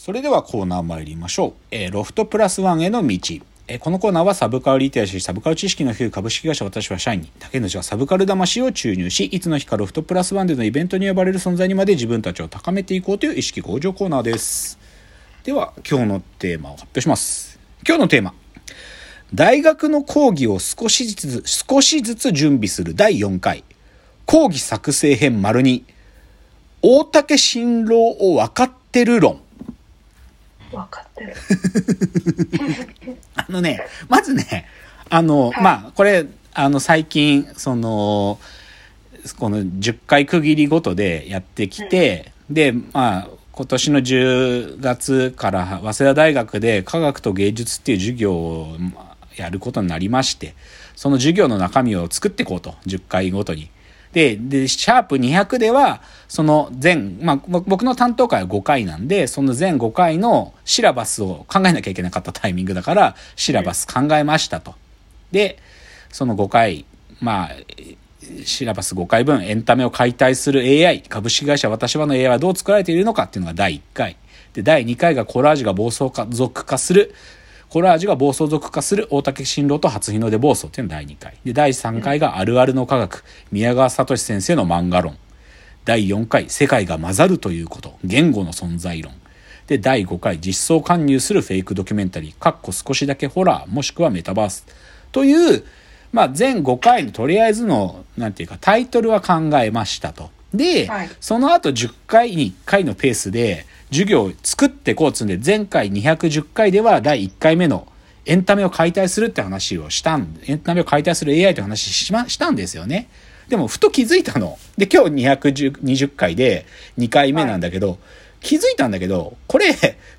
それではコーナー参りましょう。えーロフトプラスワンへの道。えーこのコーナーはサブカルリテラシー、サブカル知識の低い株式会社私は社員に、竹内はサブカル魂を注入し、いつの日かロフトプラスワンでのイベントに呼ばれる存在にまで自分たちを高めていこうという意識向上コーナーです。では、今日のテーマを発表します。今日のテーマ。大学の講義を少しずつ、少しずつ準備する第4回。講義作成編丸2。大竹新郎を分かってる論。分かってる。あのね、まずね、あの、はいまあ、これ、あの、最近、その、この10回区切りごとでやってきて、で、まあ、今年の10月から早稲田大学で科学と芸術っていう授業をまあやることになりまして、その授業の中身を作っていこうと、10回ごとに。で、で、シャープ200では、その全、まあ、僕の担当会は5回なんで、その全5回のシラバスを考えなきゃいけなかったタイミングだから、シラバス考えましたと。で、その5回、まあ、シラバス5回分、エンタメを解体する AI、株式会社私はの AI はどう作られているのかっていうのが第1回。で、第2回がコラージュが暴走化族化する、コラージュが暴走族化する大竹新郎と初日の出暴走っていうの第2回。で、第3回があるあるの科学、宮川聡先生の漫画論。第4回、世界が混ざるということ、言語の存在論。で、第5回、実装勧入するフェイクドキュメンタリー、かっこ少しだけホラー、もしくはメタバース。という、まあ、全5回のとりあえずの、なんていうか、タイトルは考えましたと。で、はいその後10回に1回のペースで、授業を作ってこうっつうんで、前回210回では第1回目のエンタメを解体するって話をしたん、エンタメを解体する AI という話しま、したんですよね。でも、ふと気づいたの。で、今日220回で2回目なんだけど、気づいたんだけど、これ、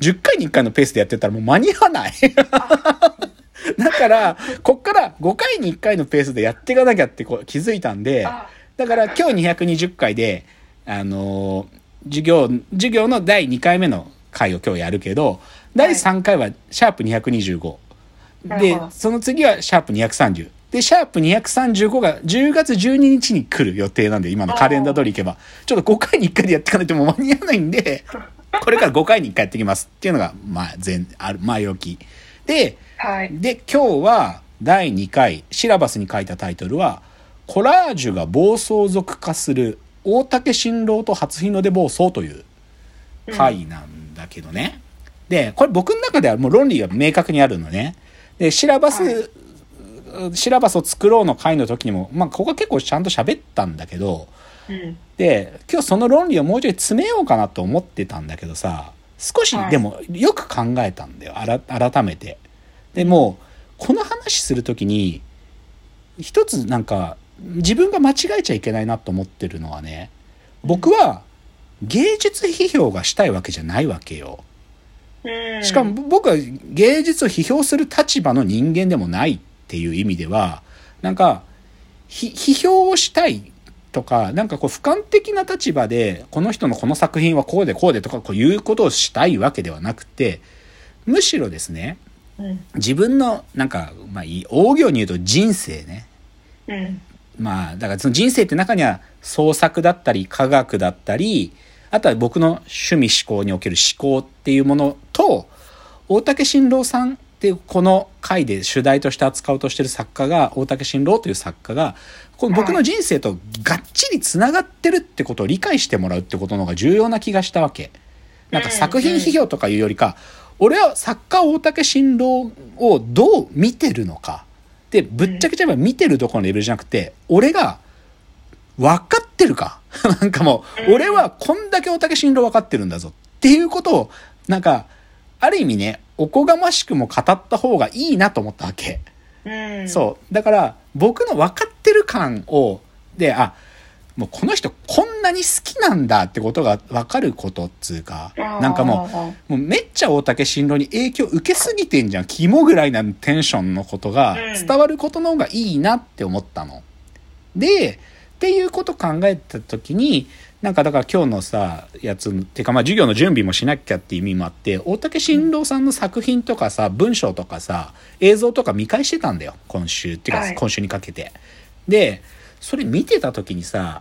10回に1回のペースでやってたらもう間に合わない。だから、こっから5回に1回のペースでやっていかなきゃってこう気づいたんであ、だから今日220回で、あのー授業、授業の第2回目の回を今日やるけど、第3回はシャープ225。でなるほど、その次はシャープ230。で、シャープ235が10月12日に来る予定なんで、今のカレンダー通りいけば、ちょっと5回に1回でやっていかないともう間に合わないんで、これから5回に1回やってきますっていうのが、まあ、前、ある、前置き。で、はい。で、今日は第2回、シラバスに書いたタイトルは、コラージュが暴走族化する大竹新郎と初日の出暴走という回なんだけどね。で、これ僕の中ではもう論理が明確にあるのね。で、シラバス、はいシラバスを作ろうの回の時にも、まあ、ここは結構ちゃんと喋ったんだけど、うん。で、今日その論理をもうちょい詰めようかなと思ってたんだけどさ、少しはいでもよく考えたんだよ。あら改めて。でも、この話するときに、一つなんか、自分が間違えちゃいけないなと思ってるのはね、僕は芸術批評がしたいわけじゃないわけよ。うん。しかも僕は芸術を批評する立場の人間でもないっていう意味では、なんか、ひ批評をしたいとか、なんかこう俯瞰的な立場で、この人のこの作品はこうでこうでとか、こういうことをしたいわけではなくて、むしろですね、うん。自分の、なんか、まあ大行に言うと人生ね。うん。まあ、だからその人生って中には創作だったり科学だったり、あとは僕の趣味思考における思考っていうものと、大竹新郎さんっていうこの回で主題として扱おうとしてる作家が、大竹新郎という作家が、この僕の人生とがっちり繋がってるってことを理解してもらうってことの方が重要な気がしたわけ。なんか作品批評とかいうよりか、俺は作家大竹新郎をどう見てるのか。で、ぶっちゃけちゃえば見てるところのレベルじゃなくて、俺が分かってるか なんかもう、俺はこんだけ大竹新郎分かってるんだぞっていうことを、なんか、ある意味ね、おこがましくも語った方がいいなと思ったわけ。うん。そう。だから、僕の分かってる感を、で、あ、もうこの人こんなに好きなんだってことが分かることっつうか、なんかもう、もうめっちゃ大竹新郎に影響受けすぎてんじゃん。肝ぐらいなテンションのことがうん伝わることの方がいいなって思ったの。で、っていうこと考えた時に、なんかだから今日のさ、やつ、てかまあ授業の準備もしなきゃっていう意味もあって、大竹新郎さんの作品とかさ、文章とかさ、映像とか見返してたんだよ。今週。っていうかはい今週にかけて。で、それ見てた時にさ、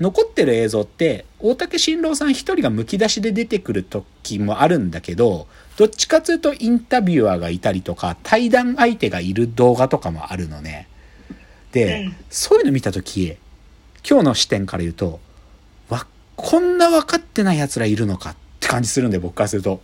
残ってる映像って、大竹新郎さん一人がむき出しで出てくる時もあるんだけど、どっちかというとインタビュアーがいたりとか、対談相手がいる動画とかもあるのね。で、うんそういうの見た時今日の視点から言うと、わ、こんな分かってない奴らいるのかって感じするんで、僕からすると。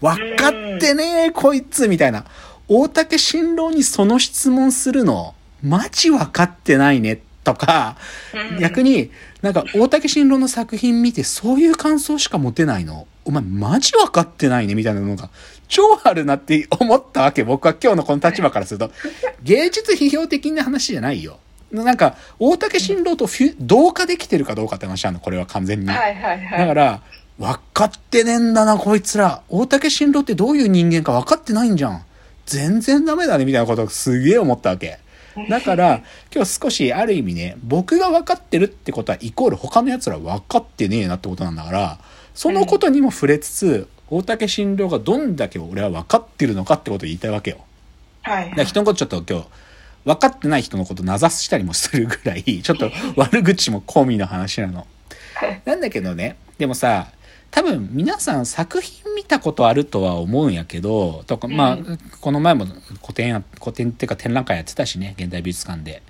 分かってねえ、こいつみたいな。大竹新郎にその質問するの、マジ分かってないね、とか、うん逆に、なんか、大竹新郎の作品見て、そういう感想しか持てないの。お前、マジ分かってないね、みたいなのが、超あるなって思ったわけ。僕は今日のこの立場からすると。芸術批評的な話じゃないよ。なんか、大竹新郎と同化できてるかどうかって話なの、これは完全に。はいはいはい。だから、分かってねえんだな、こいつら。大竹新郎ってどういう人間か分かってないんじゃん。全然ダメだね、みたいなことをすげえ思ったわけ。だから、今日少しある意味ね、僕が分かってるってことは、イコール他の奴ら分かってねえなってことなんだから、そのことにも触れつつ、大竹新郎がどんだけ俺は分かってるのかってことを言いたいわけよ。はいだから人のことちょっと今日、分かってない人のこと名指ししたりもするぐらい、ちょっと悪口も込みの話なの。なんだけどね、でもさ、多分皆さん作品見たことあるとは思うんやけど、とか、まあ、うんこの前も古典や、古典っていうか展覧会やってたしね、現代美術館で。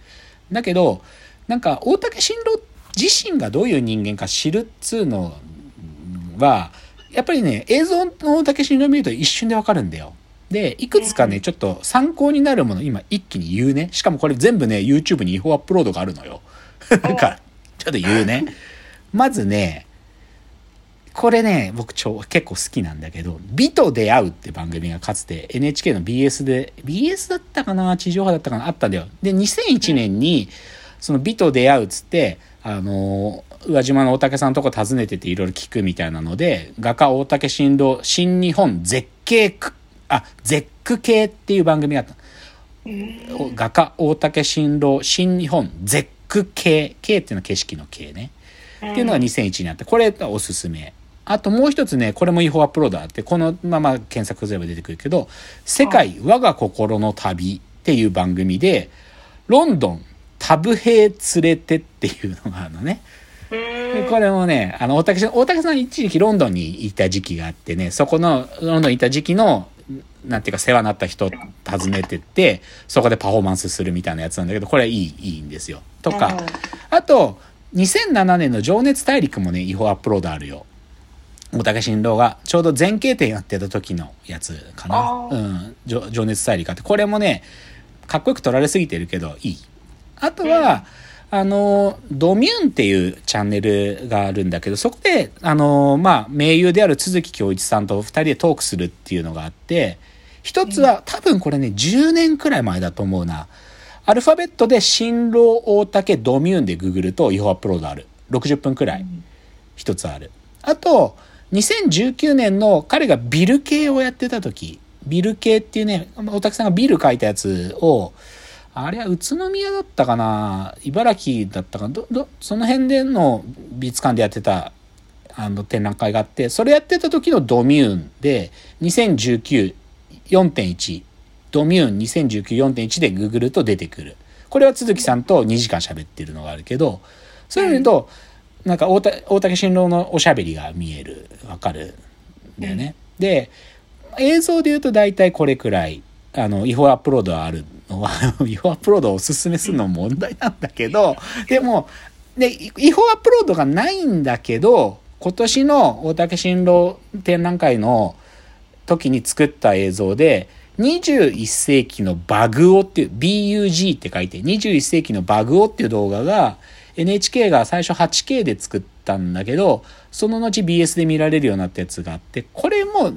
だけど、なんか大竹新郎自身がどういう人間か知るっつうのは、やっぱりね、映像の大竹新郎見ると一瞬でわかるんだよ。で、いくつかね、ちょっと参考になるもの、今一気に言うね。しかもこれ全部ね、YouTube に違法アップロードがあるのよ。だから、ちょっと言うね。まずね、これね、僕超結構好きなんだけど、美と出会うって番組がかつて NHK の BS で、BS だったかな？地上波だったかな？あったんだよ。で、2001年に、その美と出会うっつって、あのー、宇和島の大竹さんのとこ訪ねてていろいろ聞くみたいなので、画家大竹新郎新日本絶景区、あ、絶句系っていう番組があった。お画家大竹新郎新日本絶句系。系っていうのは景色の系ね、っていうのが2001年あってこれがおすすめあともう一つねこれも違法アップロードあってこのまま検索すれば出てくるけど「世界我が心の旅」っていう番組でロンドンタブ兵連れてっていうのがあるのねでこれもね、あの、大竹さん、大竹さん一時期ロンドンにいた時期があってね、そこの、ロンドンにいた時期の、なんていうか世話になった人を訪ねてって、そこでパフォーマンスするみたいなやつなんだけど、これいい、いいんですよ。とか、あと、2007年の情熱大陸もね、違法アップロードあるよ。大竹新郎が、ちょうど前景展やってた時のやつかな。うん。情情熱大陸あって、これもね、かっこよく撮られすぎてるけど、いい。あとは、あの、ドミューンっていうチャンネルがあるんだけど、そこで、あの、まあ、名優である都築恭一さんと二人でトークするっていうのがあって、一つは、多分これね、10年くらい前だと思うな。アルファベットで、新郎大竹ドミューンでググると違法アップロードある。60分くらい。一つある。あと、2019年の彼がビル系をやってた時、ビル系っていうね、大竹さんがビル書いたやつを、あれは宇都宮だったかな茨城だったかど、ど、その辺での美術館でやってた、あの展覧会があって、それやってた時のドミューンで、2019 4.1、ドミューン2019 4.1でググると出てくる。これは都築さんと2時間喋ってるのがあるけど、そういうの見ると、なんか大竹大竹新郎のおしゃべりが見える、わかるんだよね。で、映像で言うと大体これくらい、あの、違法アップロードはあるのは、違法アップロードをおすすめするのも問題なんだけど、でも、で、違法アップロードがないんだけど、今年の大竹新郎展覧会の時に作った映像で、21世紀のバグオっていう、BUG って書いて、21世紀のバグオっていう動画が、NHK が最初 8K で作ったんだけど、その後 BS で見られるようになったやつがあって、これも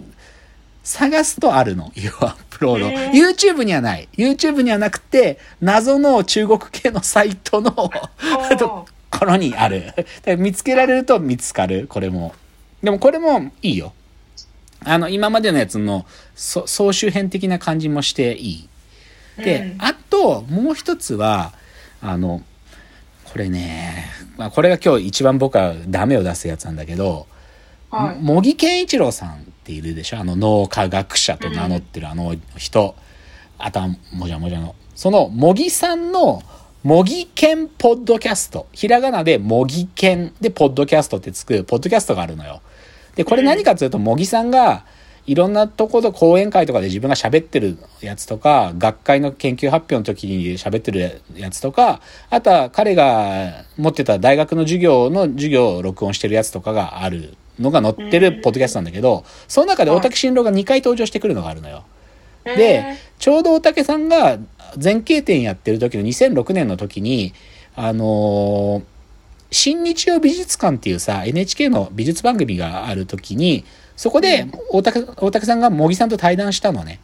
探すとあるの。違法アップロード。へー YouTube にはない。YouTube にはなくて、謎の中国系のサイトの ところにある。見つけられると見つかる、これも。でもこれもいいよ。あの、今までのやつのそ総集編的な感じもしていい。で、うんあと、もう一つは、あの、これね、まあ、これが今日一番僕はダメを出すやつなんだけど、はい。茂木健一郎さんっているでしょ？あの脳科学者と名乗ってるあの人、頭もじゃもじゃの。その茂木さんの模擬犬ポッドキャスト。ひらがなで模擬犬でポッドキャストってつくポッドキャストがあるのよ。で、これ何かというと、模擬さんがいろんなところ講演会とかで自分が喋ってるやつとか、学会の研究発表の時に喋ってるやつとか、あとは彼が持ってた大学の授業の授業を録音してるやつとかがあるのが載ってるポッドキャストなんだけど、その中で大竹新郎が2回登場してくるのがあるのよ。で、ちょうど大竹さんが前景展やってる時の2006年の時に、あのー新日曜美術館っていうさ、NHK の美術番組がある時に、そこで大竹、大竹さんが茂木さんと対談したのね。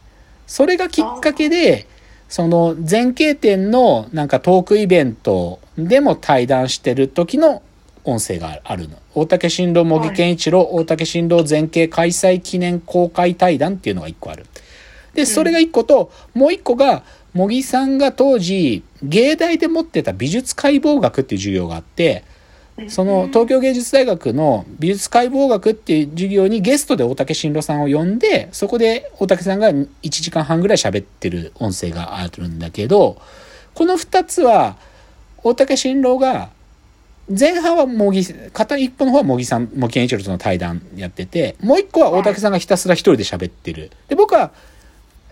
それがきっかけで、その前景展のなんかトークイベントでも対談してる時の音声があるの。大竹新郎茂木健一郎、大竹新郎前景開催記念公開対談っていうのが一個ある。で、それが一個と、もう一個が、茂木さんが当時、芸大で持ってた美術解剖学っていう授業があって、その東京芸術大学の美術解剖学っていう授業にゲストで大竹新郎さんを呼んで、そこで大竹さんが1時間半ぐらい喋ってる音声があるんだけど、この2つは、大竹新郎が、前半は茂木、片一方の方は茂木さん、茂木健一郎との対談やってて、もう一個は大竹さんがひたすら一人で喋ってる。で、僕は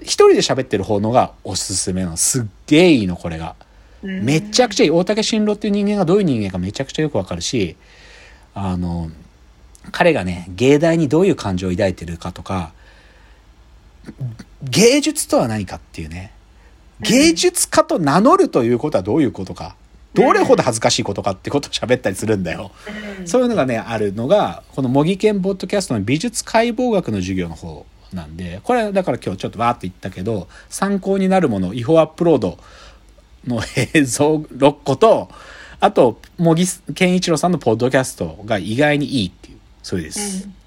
一人で喋ってる方のがおすすめなの。すっげえいいの、これが。めちゃくちゃいい。大竹新郎っていう人間がどういう人間かめちゃくちゃよくわかるし、あの、彼がね、芸大にどういう感情を抱いてるかとか、芸術とは何かっていうね、芸術家と名乗るということはどういうことか、どれほど恥ずかしいことかってことを喋ったりするんだよ。そういうのがね、あるのが、この模擬研ポッドキャストの美術解剖学の授業の方なんで、これだから今日ちょっとわーって言ったけど、参考になるもの、違法アップロードの映像6個と、あと、茂木健一郎さんのポッドキャストが意外にいいっていう、それです。うん